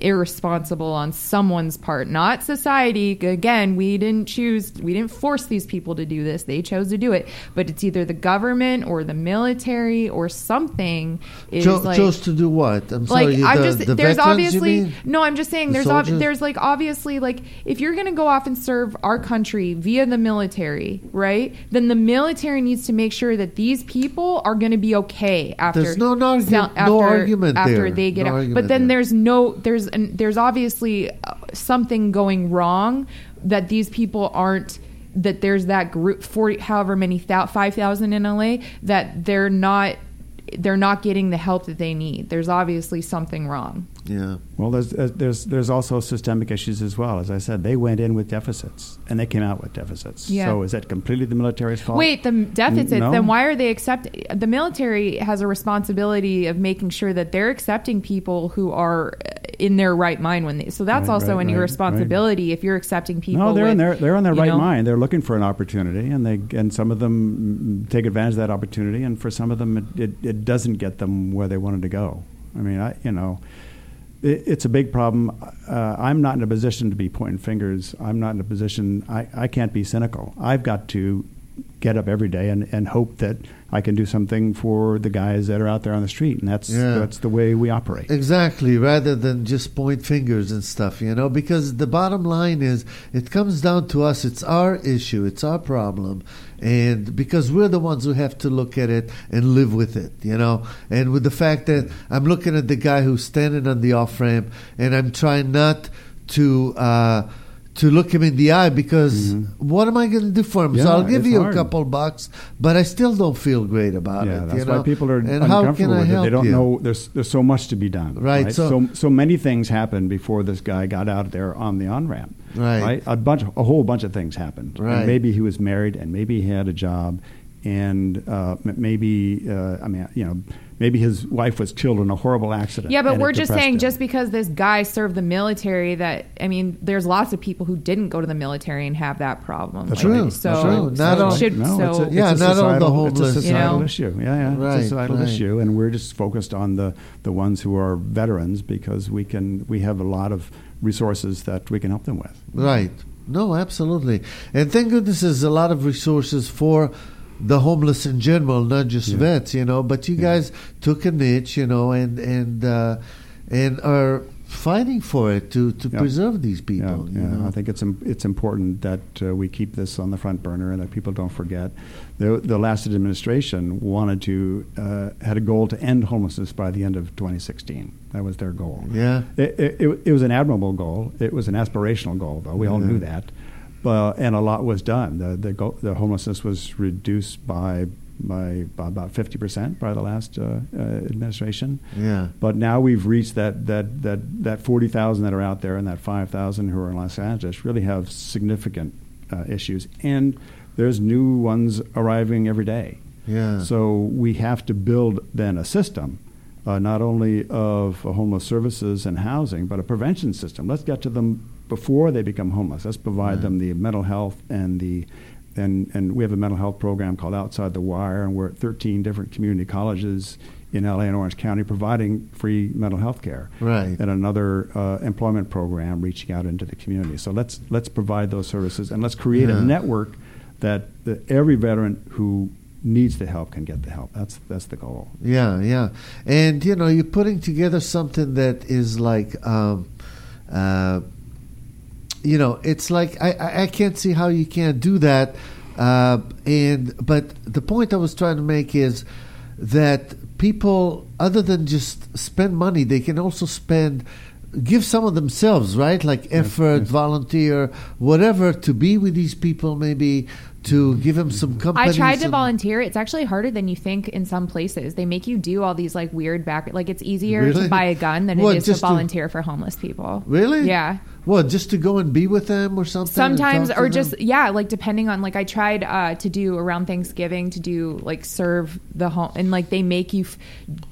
irresponsible on someone's part not society again we didn't choose we didn't force these people to do this they chose to do it but it's either the government or the military or something is Cho- like chose to do what? I'm like sorry. I'm the, just the there's veterans, you obviously mean? no I'm just saying The there's ob- there's like obviously like if you're going to go off and serve our country via the military right then the military needs to make sure that these people are going to be okay after There's no- no argu- sel- no argument after there. they get No out but then there. there's no there's an, there's obviously uh, something going wrong that these people aren't that there's that group 40 however many thou, 5000 in LA that they're not they're not getting the help that they need. There's obviously something wrong Yeah. Well, there's there's- there's there's also systemic issues as well. As I said, they went in with deficits and they came out with deficits. Yeah. So is that completely the military's fault? Wait, the deficits. No. Then why are they accepting? The military has a responsibility of making sure that they're accepting people who are uh, in their right mind when they. So that's Right, also right, an right, irresponsibility if you're accepting people. No, they're in their they're in their right know, mind. They're looking for an opportunity, and they and some of them take advantage of that opportunity, and for some of them, it, it, it doesn't get them where they wanted to go. I mean, I you know, it, it's a big problem. Uh, I'm not in a position to be pointing fingers. I'm not in a position. I, I can't be cynical. I've got to get up every day and, and hope that I can do something for the guys that are out there on the street, and that's Yeah. that's the way we operate. Exactly, rather than just point fingers and stuff, you know, because the bottom line is it comes down to us. It's our issue, it's our problem. And because we're the ones who have to look at it and live with it, you know. And with the fact that I'm looking at the guy who's standing on the off ramp and I'm trying not to. Uh, to look him in the eye because what am I going to do for him? so Mm-hmm. I'll give you hard. a couple bucks, but I still don't feel great about yeah, it. that's you know? why people are and how uncomfortable can I with help it. They don't you? know there's there's so much to be done. Right, so- so so many things happened before this guy got out there on the on ramp. Right. A bunch, a whole bunch of things happened. Right. And Right. maybe he was married, and maybe he had a job, and uh, maybe uh, I mean you know maybe his wife was killed in a horrible accident. Yeah, but we're just saying him. just because this guy served the military that I mean, there's lots of people who didn't go to the military and have that problem. That's True, right. So, that's true. so Not it all- should no, so it's a, it's Yeah, a not all the whole It's a societal you know? issue. Yeah, yeah, Right, it's a societal right. issue, and we're just focused on the the ones who are veterans because we can we have a lot of resources that we can help them with. Right. No, absolutely. And thank goodness there's a lot of resources for the homeless in general, not just Yeah. vets, you know. But you Yeah. guys took a niche, you know, and and uh, and are fighting for it to, to Yeah. preserve these Yeah, people. you yeah. know? I think it's im- it's important that uh, we keep this on the front burner and that people don't forget. The the last administration wanted to uh, had a goal to end homelessness by the end of 2016. That was their goal. Yeah. It, it, it, it was an admirable goal. It was an aspirational goal, though. We all knew that. But, and a lot was done. The, the, go, the homelessness was reduced by, by, by about 50% by the last uh, uh, administration. Yeah. But now we've reached that, that, that, that 40,000 that are out there and that 5,000 who are in Los Angeles really have significant uh, issues. And there's new ones arriving every day. Yeah. So we have to build then a system, uh, not only of uh, homeless services and housing, but a prevention system. Let's get to them before they become homeless. Let's provide Right. them the mental health and the and and we have a mental health program called Outside the Wire, and we're at 13 different community colleges in LA and Orange County providing free mental health care. Right. And another uh, employment program reaching out into the community. So let's let's provide those services and let's create Yeah. a network that, that every veteran who needs the help can get the help. That's that's the goal. Yeah, yeah, and you know, you're putting together something that is like, um, uh, you know, it's like I, I, can't see how you can't do that. Uh, and but the point I was trying to make is that people, other than just spend money, they can also spend. Give some of themselves, right? Like effort, yes. volunteer, whatever, to be with these people, maybe to give them some company. I tried to some- volunteer. It's actually harder than you think in some places. They make you do all these like weird back. Like it's easier Really? to buy a gun than What, it is to just to- volunteer for homeless people. Really? Yeah. Well, just to go and be with them or something? and Sometimes, talk to or them? just yeah, like depending on like I tried uh, to do around Thanksgiving to do like serve the home and like they make you f-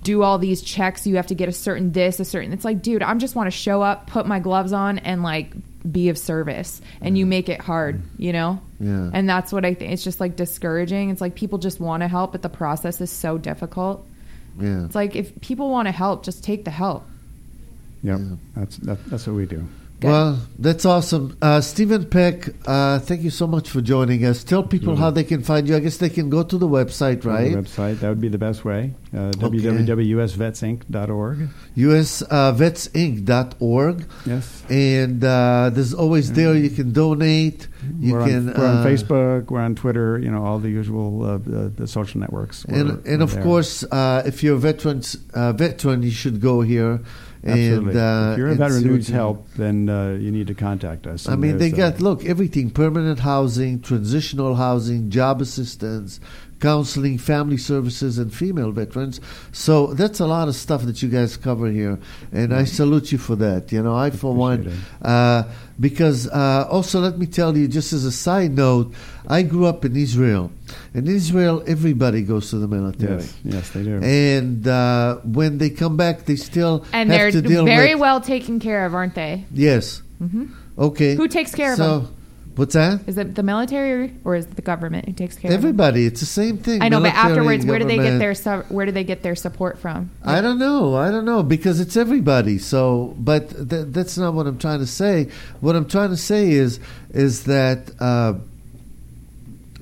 do all these checks. You have to get a certain this, a certain. It's like, dude, I'm just want to show up, put my gloves on, and like be of service. And you make it hard, mm. you know. Yeah. And that's what I think. It's just like discouraging. It's like people just want to help, but the process is so difficult. Yeah. It's like if people want to help, just take the help. Yep, Yeah. that's that, that's what we do. Good. Well, that's awesome. Uh, Stephen Peck, uh, thank you so much for joining us. Tell people how they can find you. I guess they can go to the website, right? the website that would be the best way. Uh, Okay. www.usvetsinc.org. usvetsinc.org. Yes. And uh, there's always there you can donate. You we're can. on, we're on uh, Facebook. We're on Twitter. You know all the usual uh, the, the social networks. We're- And, and we're of there. course, uh, if you're a veteran, uh, veteran, you should go here. Absolutely. And, uh, if you're a veteran who needs help, then uh, you need to contact us. I mean, they uh, got look everything: permanent housing, transitional housing, job assistance, counseling, family services, and female veterans. So that's a lot of stuff that you guys cover here, and I salute you for that. You know, I for one, uh, because uh, also let me tell you, just as a side note, I grew up in Israel. In Israel, everybody goes to the military. Yes, yes, they do. And uh, when they come back, they still And have they're to deal very with well taken care of, aren't they? yes. Okay. Who takes care of them? What's that? Is it the military or is it the government who takes care of? Everybody, it's the same thing. I know, but afterwards, where do they get their su- where do they get their support from? I don't know. I don't know because it's everybody. So, but th- that's not what I'm trying to say. What I'm trying to say is is that uh,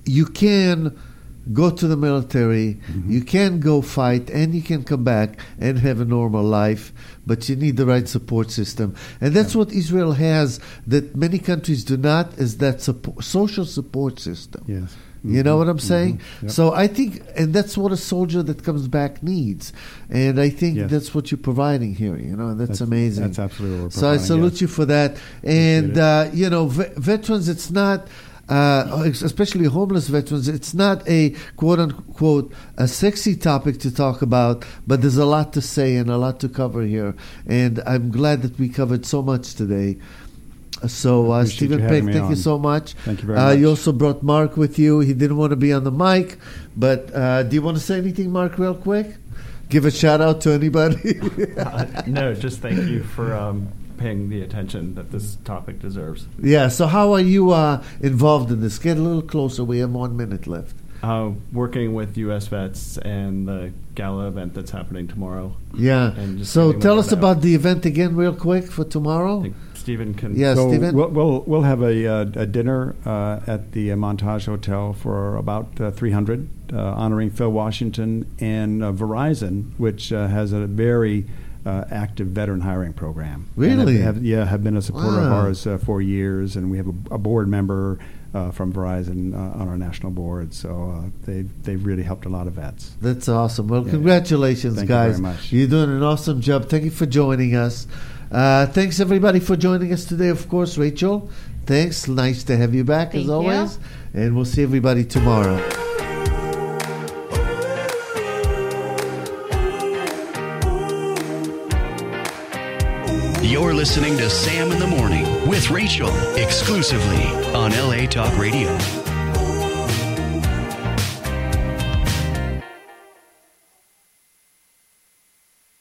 you can go to the military, you can go fight, and you can come back and have a normal life, but you need the right support system. And that's what Israel has that many countries do not, is that support, social support system. Yes. You know what I'm saying? Mhm. Yep. So I think, and that's what a soldier that comes back needs. And I think Yes. that's what you're providing here. You know, that's, That's- amazing. that's absolutely So I salute yes. you for that. And uh, you know, ve- veterans, it's not. Uh, especially homeless veterans, it's not a quote unquote a sexy topic to talk about, but there's a lot to say and a lot to cover here. And I'm glad that we covered so much today. So, uh, Stephen you Peck, having me thank you so much. Thank you very uh, You also brought Mark with you. He didn't want to be on the mic, but uh, do you want to say anything, Mark, real quick? Give a shout out to anybody. Uh, no, just thank you for um, paying the attention that this topic deserves. yeah. So, how are you uh, involved in this? Get a little closer. We have one minute left. Uh, working with U.S. vets and the gala event that's happening tomorrow. Yeah. And just So, tell us out. about the event again, real quick, for tomorrow. Stephen can. Yeah, so Stephen? We'll, we'll we'll have a, uh, a dinner uh, at the Montage Hotel for about uh, 300, uh, honoring Phil Washington and uh, Verizon, which uh, has a very uh, active veteran hiring program. And Really? have, have- yeah, have been a supporter of ours uh, for years, and we have a, a board member uh, from Verizon uh, on our national board. So uh, they've they've really helped a lot of vets. That's awesome. Well, Yeah. congratulations, Thank you very guys. much. You're doing an awesome job. Thank you for joining us. Uh, thanks, everybody, for joining us today. Of course, Rachel. Thanks. Nice to have you back, Thank as you. always. And we'll see everybody tomorrow. You're listening to Sam in the Morning with Rachel exclusively on LA Talk Radio.